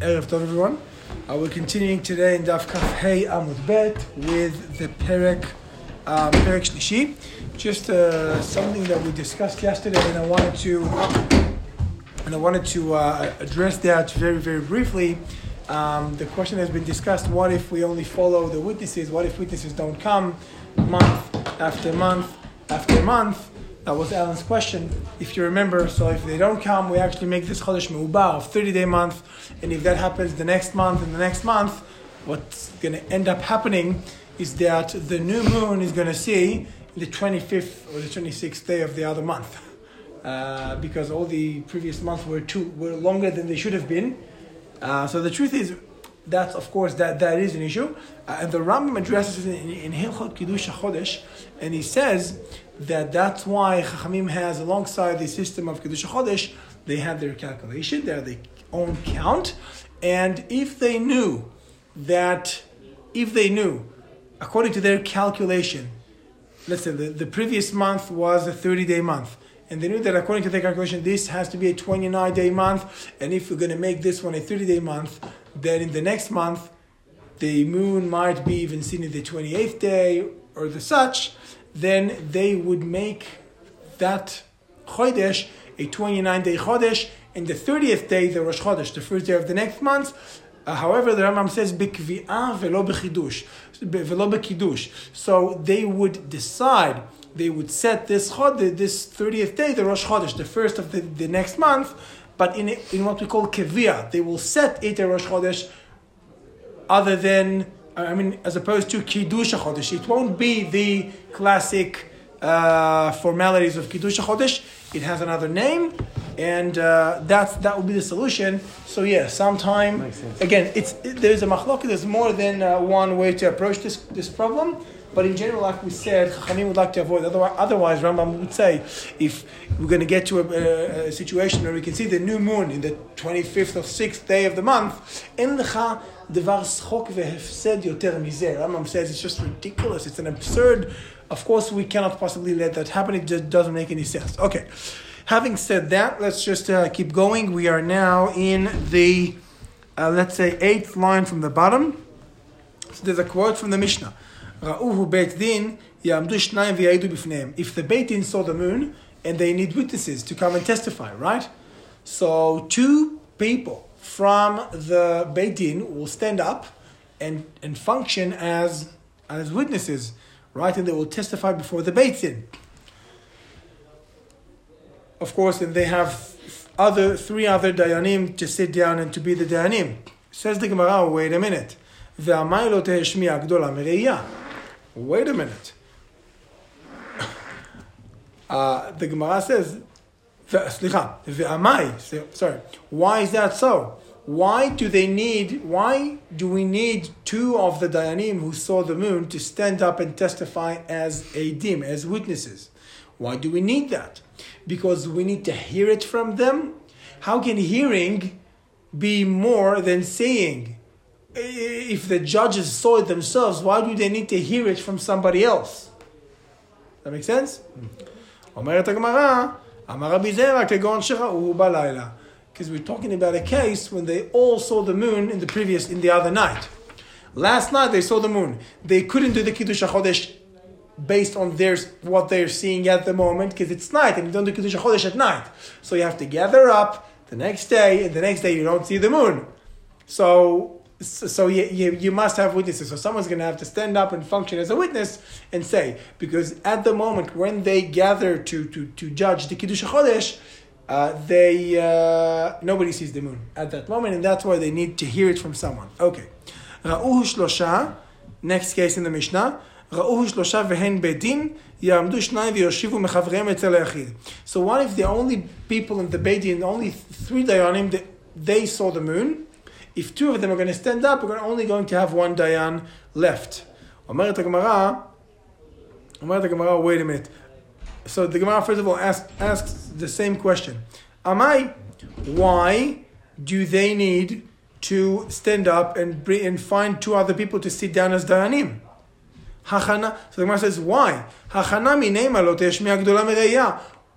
Erev Tov, everyone. Uh, we're continuing today in Daf Kaf Hey Amud Bet with the Perek, um, Perek Shlishi. Just uh, something that we discussed yesterday, and I wanted to, and I wanted to uh, address that very, very briefly. Um, the question has been discussed: What if we only follow the witnesses? What if witnesses don't come month after month after month? That was Alan's question. If you remember, so if they don't come, we actually make this Chodesh Me'ubah of 30 day month. And if that happens the next month and the next month, what's going to end up happening is that the new moon is going to see the 25th or the 26th day of the other month. Uh, because all the previous months were too were longer than they should have been. Uh, so the truth is, that's of course that that is an issue. Uh, and the Rambam addresses it in, in Hilchot Kiddush Chodesh, and he says that that's why Chachamim has alongside the system of Kiddush Chodesh, they have their calculation, they have their own count, and if they knew that, if they knew, according to their calculation, let's say the, the previous month was a 30 day month, and they knew that according to their calculation, this has to be a 29 day month, and if we're going to make this one a 30 day month, then in the next month, the moon might be even seen in the 28th day or the such, then they would make that Chodesh a 29 day Chodesh, and the 30th day, the Rosh Chodesh, the first day of the next month. Uh, however, the Rambam says, Bikvi'ah velo bechidush, velo bekidush. So they would decide, they would set this Chodesh, this 30th day, the Rosh Chodesh, the first of the, the next month, but in, in what we call Kevia, they will set it a Rosh Chodesh other than I mean, as opposed to Kiddush Chodesh. It won't be the classic uh, formalities of Kiddush Chodesh. It has another name, and uh, that's that will be the solution. So yeah, sometime again, it's it, there's a machlok. There's more than uh, one way to approach this this problem. But in general, like we said, Chachamim would like to avoid. Otherwise, otherwise Rambam would say, if we're going to get to a, a, situation where we can see the new moon in the 25th or 6th day of the month, in the דבר שחוק והפסד יותר מזה. Rambam says it's just ridiculous, it's an absurd. Of course, we cannot possibly let that happen, it just doesn't make any sense. Okay, having said that, let's just uh, keep going. We are now in the, uh, let's say, eighth line from the bottom. So there's a quote from the Mishnah. ראוהו בית דין, יעמדו שניים ויעידו בפניהם. If the Beit Din saw the moon, and they need witnesses to come and testify, right? So two people from the Beit Din will stand up and, and function as, as witnesses, right? And they will testify before the Beit Din. Of course, and they have other three other dayanim to sit down and to be the dayanim. Says the Gemara, wait a minute. wait a minute. Uh, the Gemara says, Sorry. Why is that so? Why do they need, why do we need two of the Dayanim who saw the moon to stand up and testify as a dim as witnesses? Why do we need that? Because we need to hear it from them. How can hearing be more than saying? If the judges saw it themselves, why do they need to hear it from somebody else? That makes sense? אומרת הגמרא, אמר רבי זרע כגון שראו בלילה. Because we're talking about a case when they all saw the moon in the previous, in the other night. Last night they saw the moon. They couldn't do the Kiddush HaChodesh based on their, what they're seeing at the moment because it's night and you don't do Kiddush HaChodesh at night. So you have to gather up the next day and the next day you don't see the moon. So so you, you, you, must have witnesses. So someone's going to have to stand up and function as a witness and say, because at the moment when they gather to, to, to judge the Kiddush HaChodesh, uh, they, uh, nobody sees the moon at that moment, and that's why they need to hear it from someone. Okay. ראוהו שלושה, next case in the Mishnah, ראוהו שלושה והן בית יעמדו שניים ויושיבו מחבריהם אצל היחיד. So what if the only people in the beit din, only three dayanim, they saw the moon, if two of them are going to stand up, we're only going to have one Dayan left. Gemara, Gemara, wait a minute. So the Gemara, first of all, asks, asks the same question. Am I, why do they need to stand up and, bring, and find two other people to sit down as Dayanim? Hachana, so the Gemara says, why? Hachana.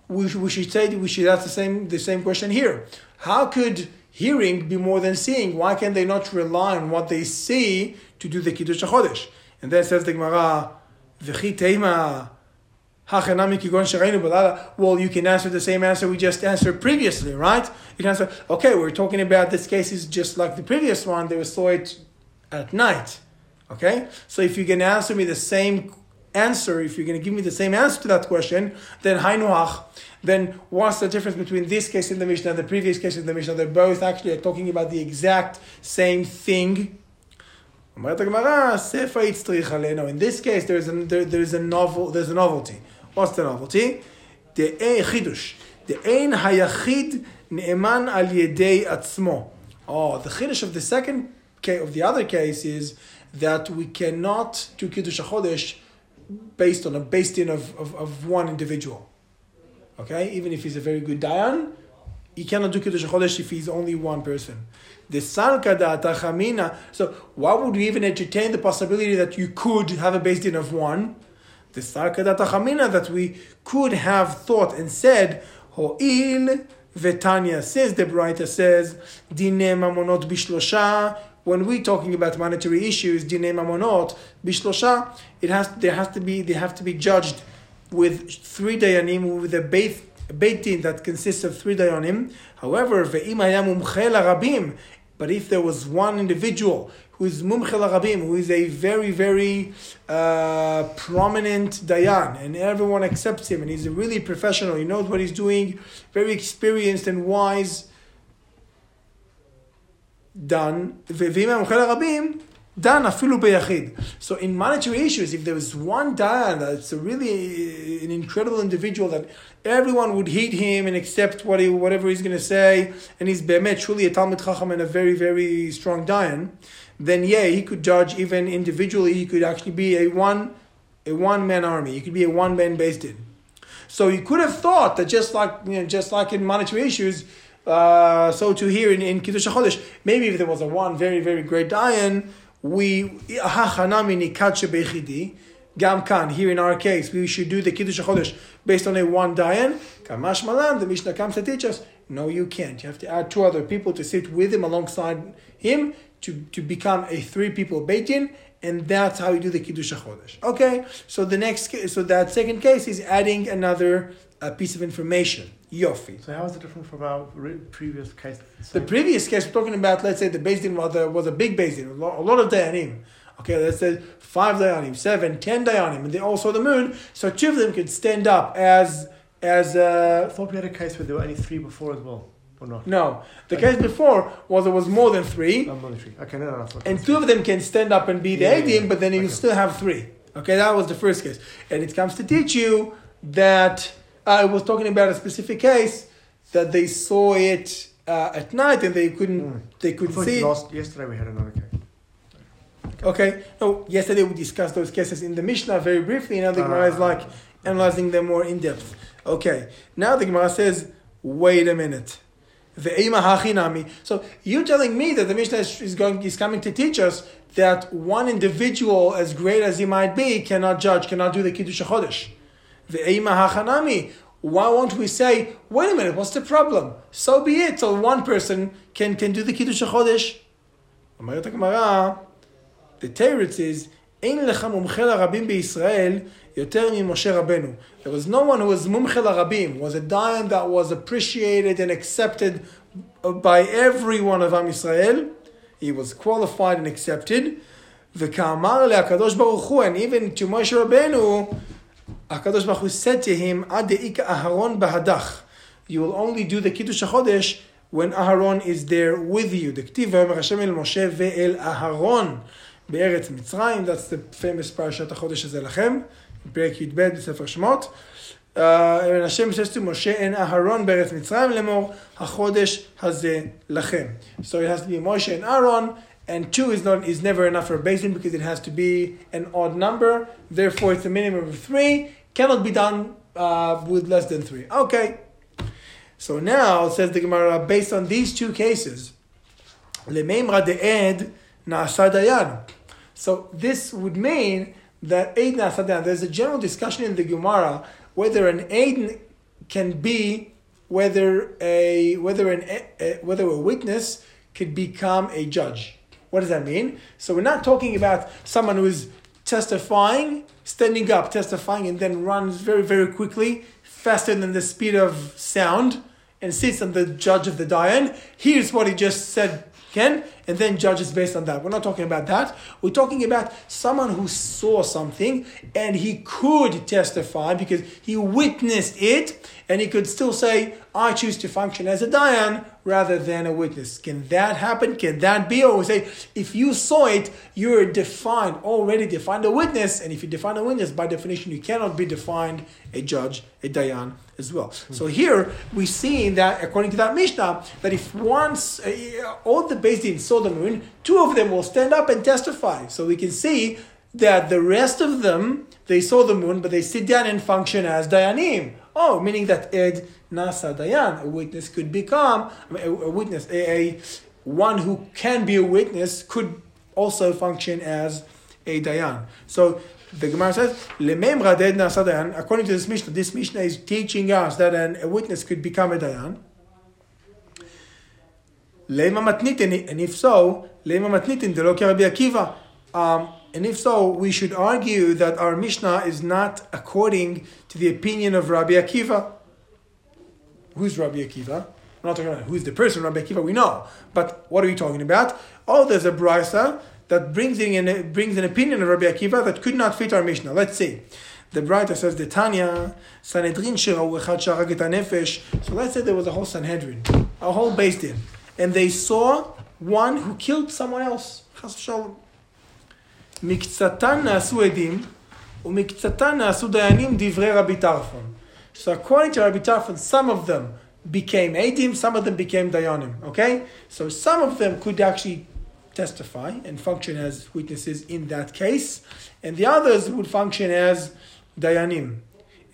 We, we should say, we should ask the same, the same question here. How could hearing be more than seeing? Why can they not rely on what they see to do the Kiddush HaChodesh? And then says the Gemara, V'chi teima well, you can answer the same answer we just answered previously, right? You can answer, okay, we're talking about this case is just like the previous one, they saw it at night. Okay? So if you can answer me the same answer, if you're going to give me the same answer to that question, then Hainuach, then what's the difference between this case in the Mishnah and the previous case in the Mishnah? They're both actually talking about the exact same thing. In this case, there's a, there, there's a novel, there's a novelty. What's the novelty? The chidush. The ein hayachid ne'eman al yedei atzmo. Oh, the chidush of the second case, of the other case is that we cannot do kiddush chodesh based on a beit din of, of, of one individual. Okay, even if he's a very good dayan, he cannot do kiddush chodesh if he's only one person. The salkada tachamina. So why would we even entertain the possibility that you could have a beit din of one? the sarkadat achamina that we could have thought and said, ho'il vetanya says, the Braita says, dine mamonot bishlosha, when we're talking about monetary issues, dine mamonot bishlosha, it has there has to be they have to be judged with three dayanim with a beit beit din that consists of three dayanim. However, ve'im hayam rabim, but if there was one individual who is Mumchel Arabim, who is a very, very uh, prominent Dayan, and everyone accepts him, and he's a really professional, he knows what he's doing, very experienced and wise. Done. done afilu beyachid. So in monetary issues, if there was one dayan that's a really uh, an incredible individual that everyone would heed him and accept what he, whatever he's going to say, and he's bemet truly a talmid chacham and a very very strong dayan, then yeah, he could judge even individually. He could actually be a one, a one man army. He could be a one man beit din. So you could have thought that just like you know, just like in monetary issues, uh, so to here in, in Kiddush Chodesh, maybe if there was a one very very great dayan, we hachanami nikache bechidi. Gam kan, here in our case, we should do the Kiddush HaChodesh based on a one dayan. Kamash malan, the Mishnah comes to teach us, no, you can't. You have to add two other people to sit with him alongside him to, to become a three people Beit Din, and that's how you do the Kiddush HaChodesh. Okay, so the next, so that second case is adding another uh, piece of information. Yofi. So how is it different from our previous case? The previous case, we're talking about, let's say the Din was a, was a big Din, a lot, a lot of Dayanim. Okay, let's say five Dayanim, seven, ten Dayanim, and they all saw the moon, so two of them could stand up as, as, uh, I thought we had a case where there were only three before as well or not? No. The okay. case before was there was more than three. more than three. Okay, no, no, no. And two of them can stand up and be the yeah, yeah, but then you okay. still have three. Okay, that was the first case. And it comes to teach you that I was talking about a specific case that they saw it uh, at night and they couldn't mm. they could see. Last, yesterday we had another case. Okay. No, yesterday we discussed those cases in the Mishnah very briefly, and now the Gemara is ah. like analyzing them more in depth. Okay. Now the Gemara says, wait a minute. The. So you're telling me that the Mishnah is going is coming to teach us that one individual, as great as he might be, cannot judge, cannot do the Kiddush HaChodesh. Why won't we say, wait a minute, what's the problem? So be it, so one person can, can do the Kiddush HaChodesh. The Teretz is, אין לך מומחה לרבים בישראל יותר ממשה רבנו. There was no one who was מומחה לרבים, was a dayan that was appreciated and accepted by every one of Am Yisrael. He was qualified and accepted. וכאמר להקדוש ברוך הוא, and even to Moshe Rabbeinu, הקדוש ברוך הוא said to him, עד דאיק אהרון בהדך. You will only do the Kiddush HaChodesh when Aharon is there with you. דכתיב ויאמר השם אל משה ואל אהרון. בארץ מצרים, that's the famous פרשת החודש הזה לכם, פרק י"ב בספר שמות. Uh, השם says to משה אין אהרון בארץ מצרים לאמור, החודש הזה לכם. So it has to be Moshe and Aaron, and two is not is never enough for a basin because it has to be an odd number. Therefore, it's a minimum of three. cannot be done uh, with less than three. Okay. So now says the Gemara, based on these two cases, lememra de'ed na'asar dayan. So this would mean that aid na'asar dayan. There's a general discussion in the Gemara whether an aid can be whether a whether an a, whether a witness could become a judge. What does that mean? So we're not talking about someone who is testifying standing up, testifying, and then runs very very quickly, faster than the speed of sound, and sits on the judge of the Dayan. Here's what he just said Ken, and then judges based on that. We're not talking about that. We're talking about someone who saw something and he could testify because he witnessed it and he could still say, I choose to function as a Dayan rather than a witness. Can that happen? Can that be? Or we say, if you saw it, you're defined, already defined a witness, and if you define a witness, by definition, you cannot be defined a judge, a Dayan as well. Mm-hmm. So here we see that, according to that Mishnah, that if once uh, all the Beis Din saw the moon, two of them will stand up and testify. So we can see that the rest of them, they saw the moon, but they sit down and function as Dayanim. Oh, meaning that Ed Nasa Dayan, a witness could become, a, a witness, a, a, one who can be a witness could also function as a Dayan. So the Gemara says, Lememra Ed Nasa Dayan, according to this Mishnah, this Mishnah is teaching us that an, a witness could become a Dayan. Lema matnitin, and if so, lema matnitin Rabbi Akiva. Um, and if so, we should argue that our Mishnah is not according to the opinion of Rabbi Akiva. Who's Rabbi Akiva? We're not talking about who's the person, Rabbi Akiva, we know. But what are we talking about? Oh, there's a brisa that brings in brings an opinion of Rabbi Akiva that could not fit our Mishnah. Let's see. The Brita says the Tanya, Sanhedrin nefesh. So let's say there was a whole Sanhedrin, a whole Beis Din, and they saw one who killed someone else. Chas shalom. מקצתן נעשו עדים, ומקצתן נעשו דיינים דברי רבי טרפון. So according to Rabbi Tarfon, some of them became Adim, some of them became Dayanim. Okay? So some of them could actually testify and function as witnesses in that case, and the others would function as Dayanim.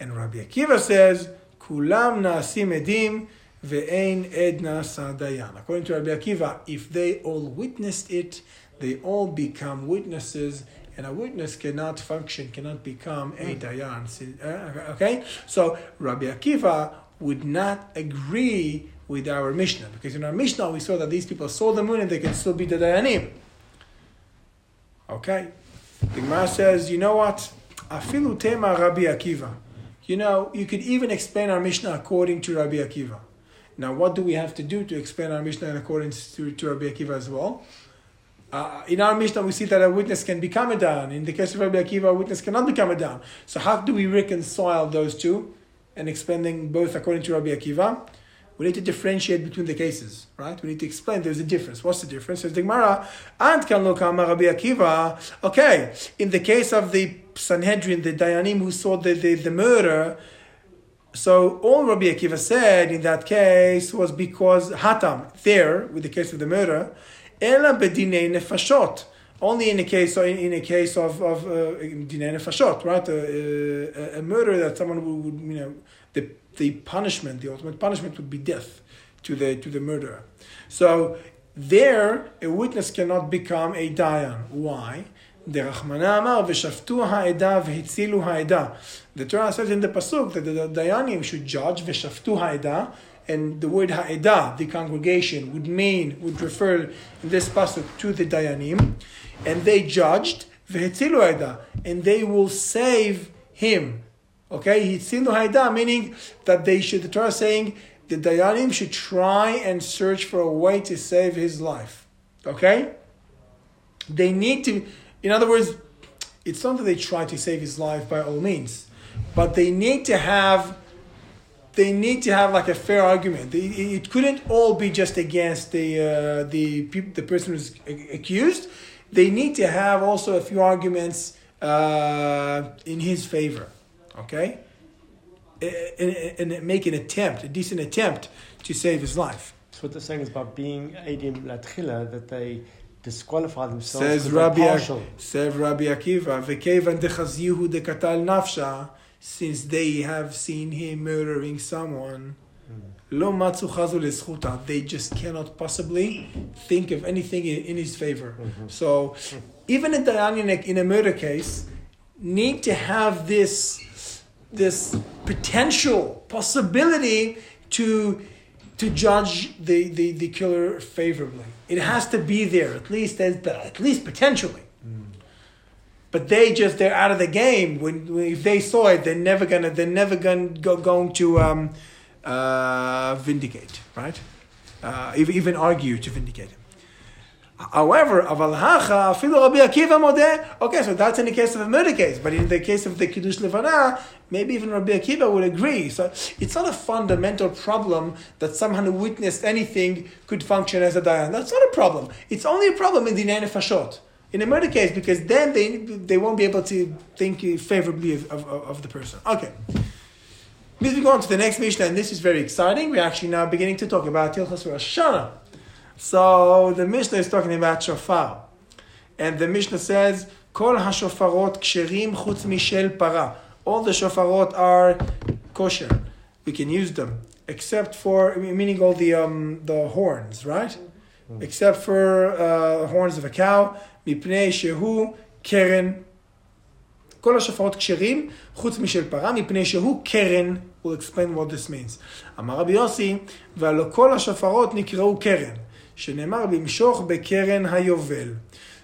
And Rabbi Akiva says, Kulam naasim edim ve'ein ed nasa dayan. According to Rabbi Akiva, if they all witnessed it, they all become witnesses and a witness cannot function, cannot become a hmm. dayan. Uh, okay? So Rabbi Akiva would not agree with our Mishnah because in our Mishnah we saw that these people saw the moon and they can still be the dayanim. Okay? The Gemara says, you know what? Afilu tema Rabbi Akiva. You know, you could even explain our Mishnah according to Rabbi Akiva. Now, what do we have to do to explain our Mishnah according to, to Rabbi Akiva as well? Uh, in our Mishnah, we see that a witness can become a Dan. In the case of Rabbi Akiva, a witness cannot become a Dan. So how do we reconcile those two and explaining both according to Rabbi Akiva? We need to differentiate between the cases, right? We need to explain there's a difference. What's the difference? Says the Gemara, and kan lo Rabbi Akiva. Okay, in the case of the Sanhedrin, the Dayanim who saw the, the, the murder, so all Rabbi Akiva said in that case was because Hatam, there, with the case of the murder, Ela bedinei nefashot. Only in a case, in, in a case of of uh, nefashot, right? A, a, a, murder that someone would, would, you know, the the punishment, the ultimate punishment would be death to the to the murderer. So there, a witness cannot become a dayan. Why? The Torah says in the pasuk that the dayanim should judge v'shaftu ha'edah and the word ha'edah, the congregation, would mean, would refer in this pasuk to the dayanim, and they judged, ve'etzilu ha'edah, and they will save him. Okay, hitzilu ha'edah, meaning that they should, the Torah saying, the dayanim should try and search for a way to save his life. Okay? They need to, in other words, it's not that they try to save his life by all means, but they need to have they need to have like a fair argument. It couldn't all be just against the uh, the the person who's accused. They need to have also a few arguments uh, in his favor. Okay, and, and, make an attempt, a decent attempt to save his life. So what they're saying is about being adim latchila that they disqualify themselves. Says Rabbi, says Rabbi Akiva, "V'kevan dechazihu dekatal nafsha." since they have seen him murdering someone. Lo matzu chazu They just cannot possibly think of anything in, his favor. Mm-hmm. So, even in a, in a murder case need to have this this potential possibility to to judge the, the, the killer favorably. It has to be there, at least as, at least potentially. But they just they're out of the game. When, when if they saw it, they're never gonna they're never gonna go, going to um, uh, vindicate, right? Uh, even argue to vindicate him. However, aval hacha afilu Rabbi Akiva. Okay, so that's in the case of a murder case, but in the case of the kiddush levana, maybe even Rabbi Akiva would agree. So it's not a fundamental problem that someone who witnessed anything could function as a dayan. That's not a problem. It's only a problem in the nefashot in a murder case because then they they won't be able to think favorably of, of, of the person. Okay. Moving on to the next Mishnah, and this is very exciting. We're actually now beginning to talk about Tilchas Rosh Hashanah. So the Mishnah is talking about shofar. And the Mishnah says, Kol hashofarot ksherim chutz mishel para. All the shofarot are kosher. We can use them, except for, meaning all the, um, the horns, right? Mm. Except for uh, horns of a cow. מפני שהוא קרן. כל השופרות כשרים, חוץ משל פרה, מפני שהוא קרן. We'll explain what this means. אמר רבי יוסי, והלא כל השופרות נקראו קרן. שנאמר למשוך בקרן היובל.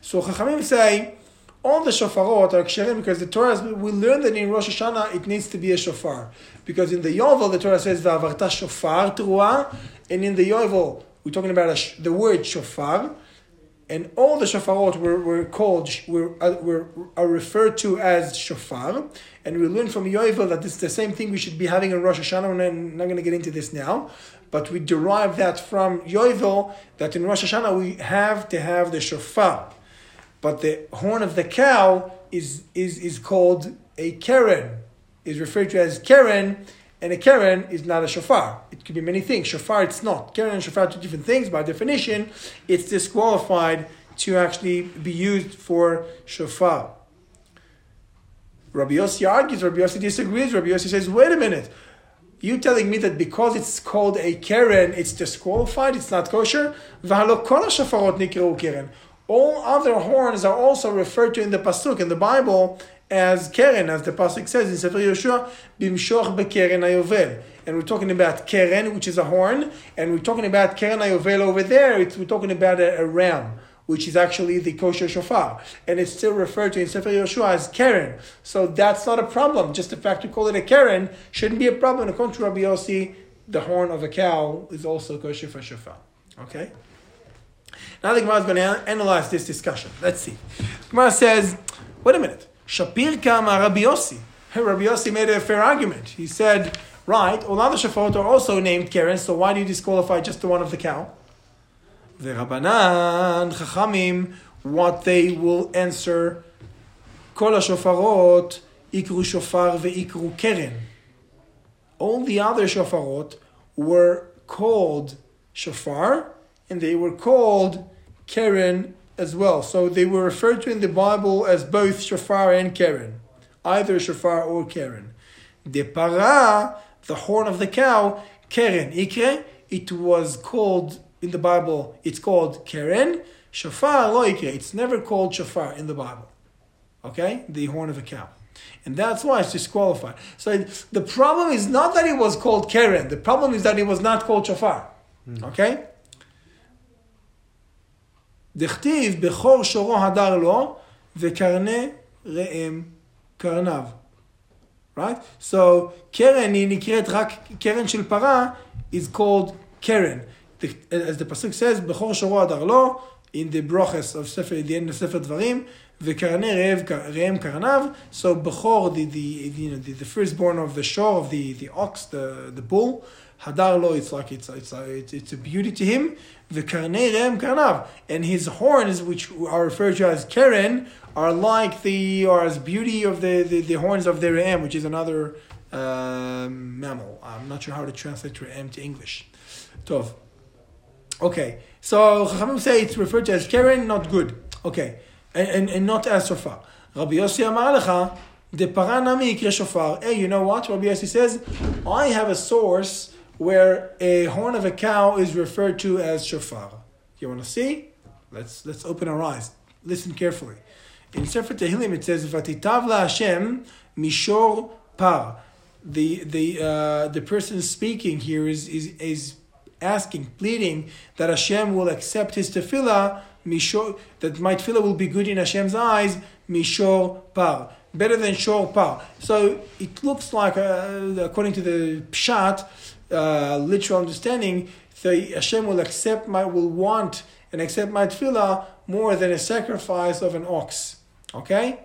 So חכמים say, all the shofarot are ksherim because the Torah, we learn that in Rosh Hashanah it needs to be a shofar. Because in the Yovel, the Torah says, V'avarta shofar teruah, and in the Yovel, we're talking about sh- the word shofar, and all the shofarot were, were called, were, uh, were, are referred to as shofar, and we learn from Yovel that it's the same thing. We should be having in Rosh Hashanah, I'm not going to get into this now, but we derive that from Yovel that in Rosh Hashanah we have to have the shofar. But the horn of the cow is, is, is called a keren, is referred to as keren, and a keren is not a shofar. It could be many things. Shofar, it's not. Keren and shofar are two different things. By definition, it's disqualified to actually be used for shofar. Rabbi Yossi argues, Rabbi Yossi disagrees. Rabbi Yossi says, wait a minute. You telling me that because it's called a keren, it's disqualified, it's not kosher? All other horns are also referred to in the pasuk in the Bible as keren, as the pasuk says in Sefer Yehoshua, bimshoch bekeren ayovel. And we're talking about keren, which is a horn, and we're talking about keren ayovel over there. We're talking about a, a ram which is actually the kosher shofar. And it's still referred to in Sefer Yehoshua as Keren. So that's not a problem. Just the fact to call it a Keren shouldn't be a problem. According to Rabbi Yossi, the horn of a cow is also kosher for shofar. Okay? Now the Gemara is going to analyze this discussion. Let's see. Gemara says, wait a minute. Shapir Kama Rabbi Yossi. Rabbi Yossi made a fair argument. He said, right, all other shofar are also named Keren, so why do you disqualify just the one of the cow? The Rabbanan, Chachamim, what they will answer, Kol shofarot ikru shofar ve'ikru keren. All the other shofarot were called shofar, and they were called keren as well. So they were referred to in the Bible as both shofar and Karen, either shofar or Karen. The para, the horn of the cow, Karen, ikre, it was called in the Bible, it's called Karen, Shofar loike, it's never called shofar in the Bible. Okay? The horn of a cow. And that's why it's disqualified. So the problem is not that it was called Karen. The problem is that it was not called shofar. Mm. Okay? דכתיב בכור שורו הדר לו וקרני ראם קרנב. Right? So, קרן היא נקראת רק, קרן של פרה is called קרן as the pasuk says, "Bechor shoro adarlo," in the brachas of Sefer, the end of Sefer Dvarim, "V'karane reem karnav." So Bechor, the, the you know the, the firstborn of the shore of the, the ox, the, the bull, Hadarlo, it's like it's it's a, it's, a beauty to him. The V'karnei reem karnav, and his horns, which are referred to as keren, are like the or as beauty of the, the, the horns of the reem, which is another uh, mammal. I'm not sure how to translate reem to English. Tov. Okay, so Chachamim say it's referred to as Keren, not good. Okay, and, and, and not as shofar. Rabbi Yossi Amar Lecha, the paranami. Hey, you know what? Rabbi Yossi says, I have a source where a horn of a cow is referred to as shofar. You want to see? Let's let's open our eyes. Listen carefully. In Sefer Tehillim it says, "Vatitav Hashem mishor par." the the uh, the person speaking here is is is asking, pleading that Hashem will accept his tefillah, mishor, that my tefillah will be good in Hashem's eyes, mishor par, better than shor par. So it looks like, uh, according to the pshat, uh, literal understanding, the Hashem will accept my, will want and accept my tefillah more than a sacrifice of an ox. Okay.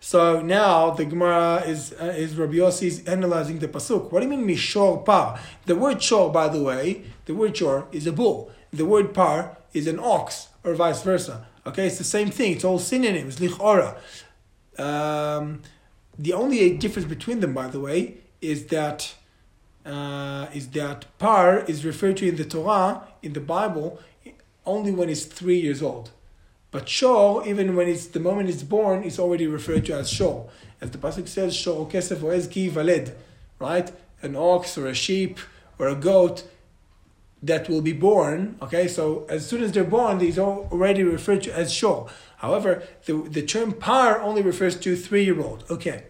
So now the Gemara is uh, is Rabbi Yossi is analyzing the pasuk. What do you mean mishor par? The word shor, by the way, the word shor is a bull. The word par is an ox, or vice versa. Okay, it's the same thing. It's all synonyms. Lichora. Um, the only difference between them, by the way, is that uh, is that par is referred to in the Torah in the Bible only when it's three years old. But shor, even when it's the moment it's born, is already referred to as shor. As the pasuk says, shor kesef oez ki valed, right? An ox or a sheep or a goat that will be born. Okay, so as soon as they're born, these are already referred to as shor. However, the, the term par only refers to three year old. Okay.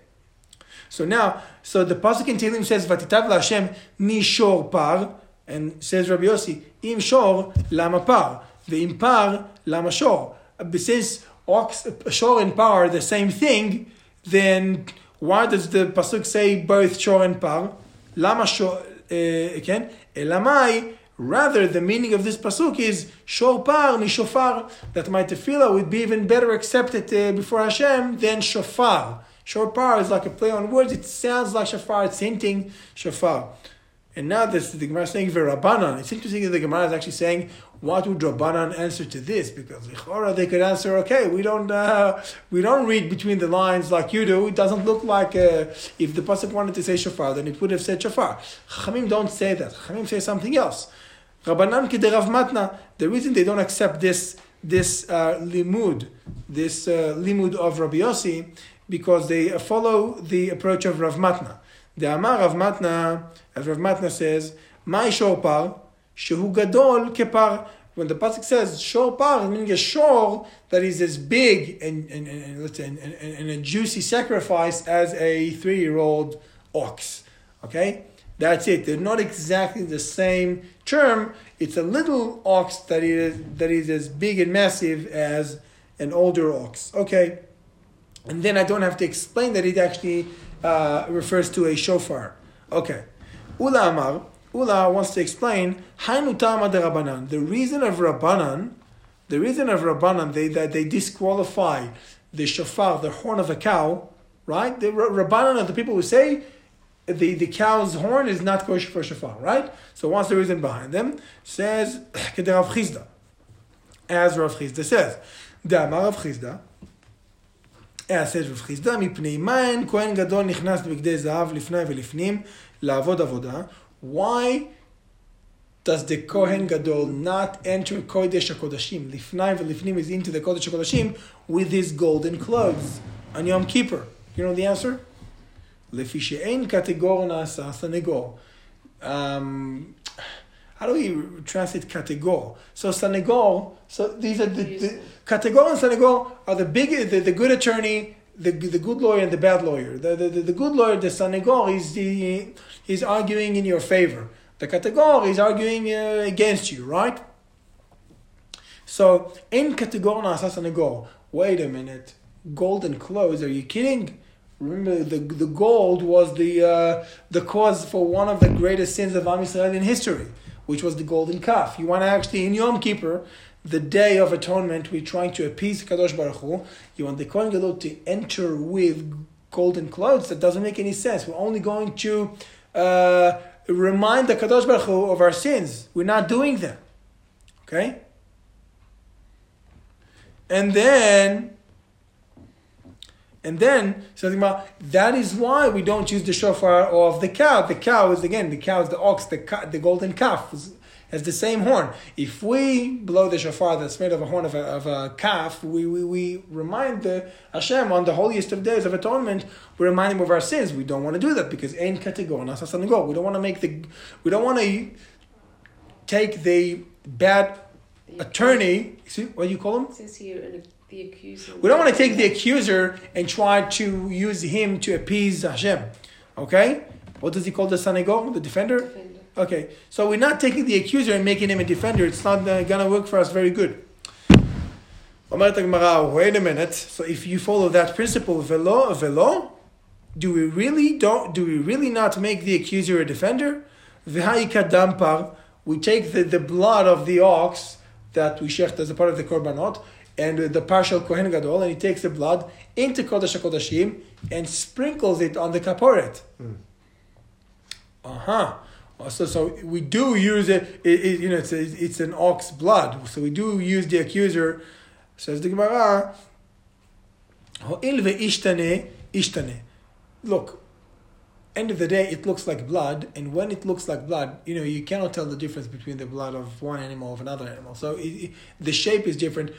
So now, so the pasuk in Tehillim says, "Vatitav Hashem mi shor par," and says Rabbi Yossi, "Im shor lama par." The im par lama shor uh, since ox, uh, shor and par are the same thing, then why does the pasuk say both shor and par? Lama shor uh, again? Elamai. Rather, the meaning of this pasuk is shor par mishofar. That my tefillah would be even better accepted uh, before Hashem than shofar. Shor par is like a play on words. It sounds like shofar. It's hinting shofar. And now this the Gemara is saying v'rabanan. It's interesting that the Gemara is actually saying what would Rabbanan answer to this? Because Lichora they could answer, okay, we don't uh, we don't read between the lines like you do. It doesn't look like uh, if the pasuk wanted to say shofar, then it would have said shofar. Chachamim don't say that. Chachamim say something else. Rabbanan Rav matna. The reason they don't accept this this uh, limud, this uh, limud of Rabbi Yossi, because they follow the approach of Rav Matna. The Amar Rav Matna, as Rav Matna says, my shofar Shehu Gadol Kepar. When the pasuk says shor par, meaning a shor that is as big and, and, and, let's say, and, and, and a juicy sacrifice as a three-year-old ox. Okay, that's it. They're not exactly the same term. It's a little ox that is that is as big and massive as an older ox. Okay, and then I don't have to explain that it actually uh, refers to a shofar. Okay, Ula Amar. Ula wants to explain Hainutama de Rabbanan. The reason of Rabbanan, the reason of Rabbanan, they that they disqualify the shofar, the horn of a cow, right? The Rabbanan are the people who say the, the cow's horn is not kosher for shofar, right? So what's the reason behind them? Says. As Rav Chisda says, Dama Rav Chisda. as says Rav Chizda, מפני מים כהן גדול נכנס בבגדי זהב לפני ולפנים לעבוד עבודה why does the Kohen Gadol not enter Kodesh HaKodashim? Lifnai v'lifnim is into the Kodesh HaKodashim with his golden clothes on Yom Kippur. You know the answer? לפי שאין קטגור נעשה סנגור. Um, how do we translate categor? So sanegor, so these are the, the categor and sanegor are the big, the, the good attorney the, the good lawyer and the bad lawyer. The, the, the, good lawyer, the sanegor, is the, is arguing in your favor. The categor is arguing uh, against you, right? So, in categor nasa sanegor. Wait a minute. Golden clothes? Are you kidding? Remember, the, the gold was the, uh, the cause for one of the greatest sins of Am in history, which was the golden calf. You want to actually, in Yom Kippur, the day of atonement, we're trying to appease Kadosh Baruch Hu. You want the Kohen Gadol to enter with golden clothes? That doesn't make any sense. We're only going to uh, remind the Kadosh Baruch Hu of our sins. We're not doing them. Okay? And then, and then something about that is why we don't use the shofar of the cow. The cow is again the cow is the ox, the the golden calf has the same horn. If we blow the shofar that's made of a horn of a, of a calf, we, we, we remind the Hashem on the holiest of days of atonement, we remind him of our sins. We don't want to do that because ein kategor, go. We don't want to make the, we don't want to take the bad attorney, see, what do you call him? Here, the accuser. We don't want to take the accuser and try to use him to appease Hashem. Okay? What does he call the Sanego, the defender? defender? Okay, so we're not taking the accuser and making him a defender. It's not uh, going to work for us very good. Wait a minute. So if you follow that principle, velo, velo, do we really don't? Do we really not make the accuser a defender? We take the, the blood of the ox that we shecht as a part of the korbanot and the partial kohen gadol, and he takes the blood into kodesh kodashim and sprinkles it on the kaporet. Uh huh. So, so we do use it, it, it you know, it's, a, it's an ox blood. So we do use the accuser. Says the Gemara, "Ho'il ve'ishtane, ishtane." Look, end of the day, it looks like blood, and when it looks like blood, you know, you cannot tell the difference between the blood of one animal of another animal. So it, the shape is different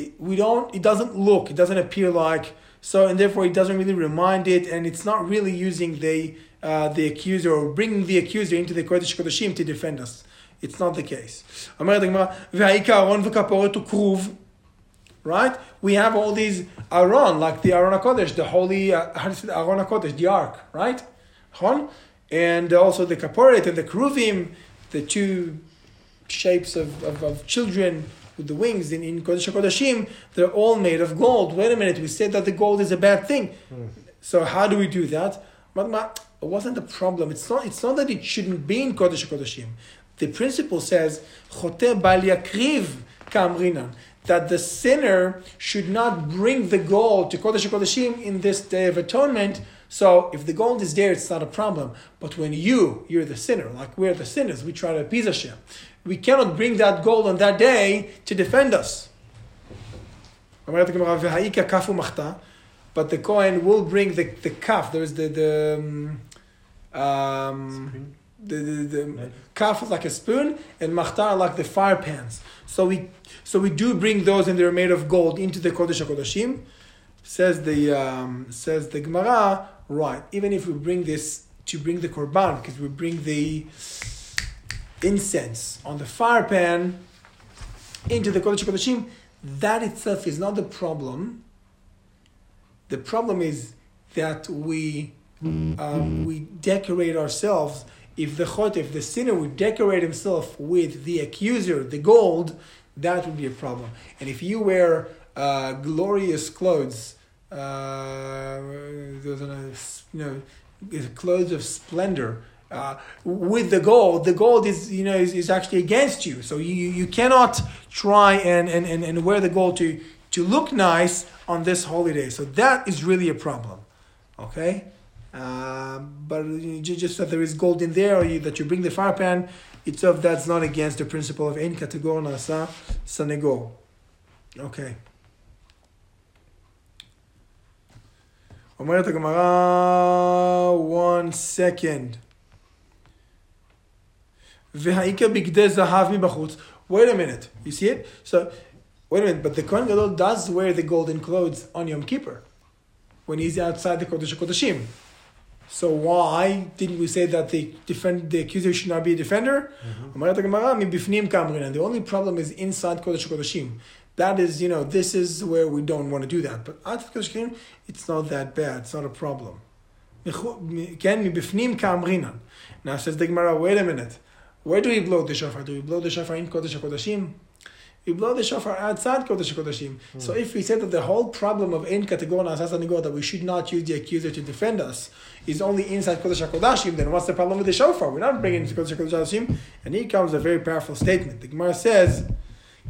It, we don't. It doesn't look. It doesn't appear like. So and therefore, it doesn't really remind it, and it's not really using the uh, the accuser or bringing the accuser into the kodesh kodeshim to defend us. It's not the case. אומרת הגמרא, והעיקר ארון וכפורת הוא כרוב. Right? We have all these Aron, like the Aron HaKodesh, the holy, uh, how do you say the Aron HaKodesh, the ark, right? Chon? And also the Kaporet and the Kruvim, the two shapes of, of, of children with the wings in, in Kodesh HaKodeshim, they're all made of gold. Wait a minute, we said that the gold is a bad thing. Hmm. So how do we do that? But it wasn't the problem. It's not, it's not that it shouldn't be in Kodesh HaKodeshim. The principle says, Chote bal yakriv kamrinan, that the sinner should not bring the gold to Kodesh HaKodeshim in this day of atonement. So if the gold is there, it's not a problem. But when you, you're the sinner, like we're the sinners, we try to appease Hashem we cannot bring that gold on that day to defend us. But the coin will bring the, the calf. There is the the um, um the, the, the nice. calf like a spoon and machtar like the fire pans. So we so we do bring those and they're made of gold into the Kodesh HaKodeshim. Says the um, says the Gemara, right? Even if we bring this to bring the korban, because we bring the incense on the fire pan into the Kodesh HaKodashim, that itself is not the problem. The problem is that we um, we decorate ourselves. If the chot, if the sinner would decorate himself with the accuser, the gold, that would be a problem. And if you wear uh, glorious clothes, uh, those are, you know, clothes of splendor, uh, with the gold, the gold is you know is, is actually against you. So you you cannot try and, and, and, and wear the gold to to look nice on this holiday. So that is really a problem. Okay, uh, but you ju- just that there is gold in there, or you, that you bring the fire pan itself, that's not against the principle of ein kategor nasa sanegor. Okay. אומרת הגמרא, one second. Wait a minute. You see it? So, wait a minute. But the Kohen Gadol does wear the golden clothes on Yom Kippur when he's outside the Kodesh Kodeshim. So why didn't we say that the defend the accuser should not be a defender? Mm-hmm. The only problem is inside Kodesh Kodeshim. That is, you know, this is where we don't want to do that. But outside Kodesh Kodeshim, it's not that bad. It's not a problem. Now says the Gemara, wait a minute. Where do we blow the shofar? Do we blow the shofar in Kodesh HaKodeshim? We blow the shofar outside Kodesh HaKodeshim. So if we say that the whole problem of Ein Kategor Asas Anigor, that we should not use the accuser to defend us, is only inside Kodesh HaKodeshim, then what's the problem with the shofar? We're not bringing it to Kodesh HaKodeshim. And here comes a very powerful statement. The Gemara says,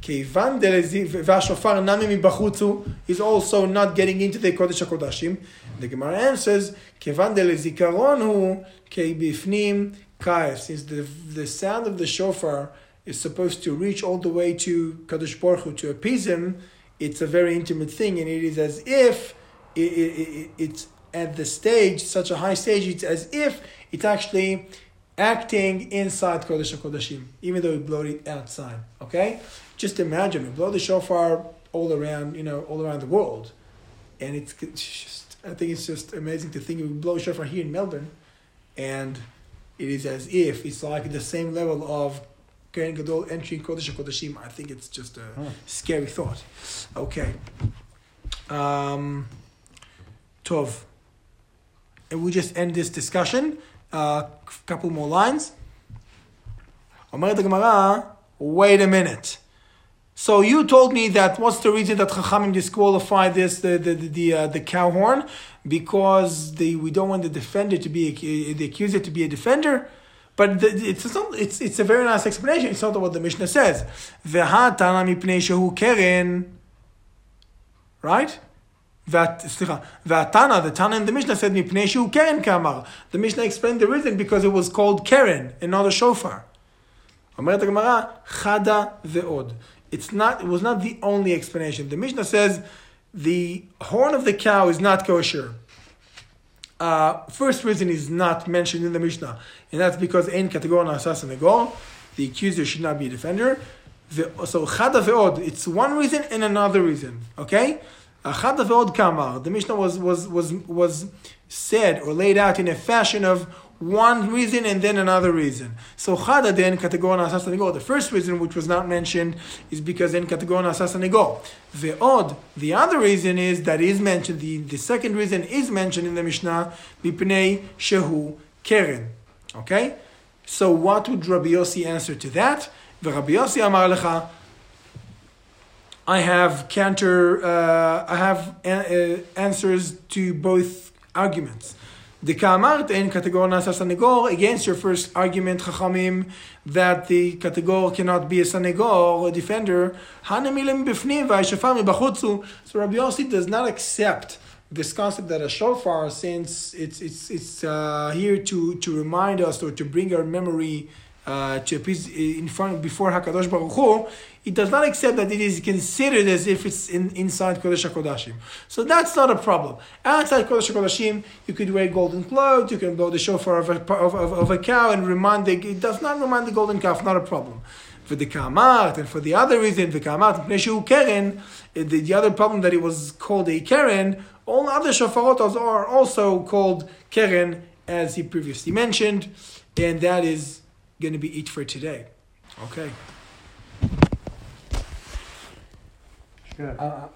כיוון דלזי- והשופר נמי מבחוץ הוא, is also not getting into the קודש הקודשים. The Gemara answers, כיוון דלזיכרון הוא, כי בפנים since the, the sound of the shofar is supposed to reach all the way to Kadosh Baruch Hu, to appease him, it's a very intimate thing, and it is as if it, it, it, it's at the stage, such a high stage, it's as if it's actually acting inside Kodesh HaKodeshim, even though we blow it outside, okay? Just imagine, we blow the shofar all around, you know, all around the world, and it's just, I think it's just amazing to think we blow shofar here in Melbourne, and it is as if it's like the same level of Kohen Gadol entering Kodesh Kodeshim. I think it's just a huh. scary thought. Okay. Um, Tov. And we just end this discussion. A uh, couple more lines. Omer the Gemara, wait a minute. So you told me that what's the reason that Chachamim disqualify this the the the, the, uh, the cow horn because they we don't want the defender to be the accuser to be a defender. But the, it's, it's it's a very nice explanation. It's not what the Mishnah says. Right? That Vatana, the Tana in the Mishnah said מפני שהוא קרן kamar. The Mishnah explained the reason because it was called keren and not a shofar. אומרת הגמרא, חדה ועוד. It's not, it was not the only explanation. The Mishnah says the horn of the cow is not kosher. Uh, first reason is not mentioned in the Mishnah, and that's because in category asas the accuser should not be a defender. So chada ve'od, it's one reason and another reason. Okay, chada ve'od kamar. The Mishnah was was was was said or laid out in a fashion of one reason and then another reason. So chada then kategor naaseh sanegor. The first reason, which was not mentioned, is because then kategor naaseh sanegor. The odd, the other reason is that is mentioned. The, the second reason is mentioned in the Mishnah. Bipnei shehu keren. Okay. So what would Rabbi Yossi answer to that? Rabbi Yossi amar lecha. I have counter. Uh, I have a- uh, answers to both arguments. The Ka'amart in kategor nasa sanegor against your first argument, Chachamim, that the kategor cannot be a sanegor, a defender. So Rabbi Yossi does not accept this concept that a shofar, since it's it's it's uh, here to to remind us or to bring our memory uh, to appease in front before Hakadosh Baruch Hu, it does not accept that it is considered as if it's in, inside Kodesh Hakodashim. So that's not a problem. Outside Kodesh Hakodashim, you could wear golden clothes, you can blow the shofar of a, of, of, of a cow and remind the, it does not remind the golden calf, not a problem. For the Ka'amart and for the other reason, the Ka'amart, Keren, the, the other problem that it was called a Keren, all other shofarotos are also called Keren, as he previously mentioned, and that is going to be it for today. Okay. Sure. Uh,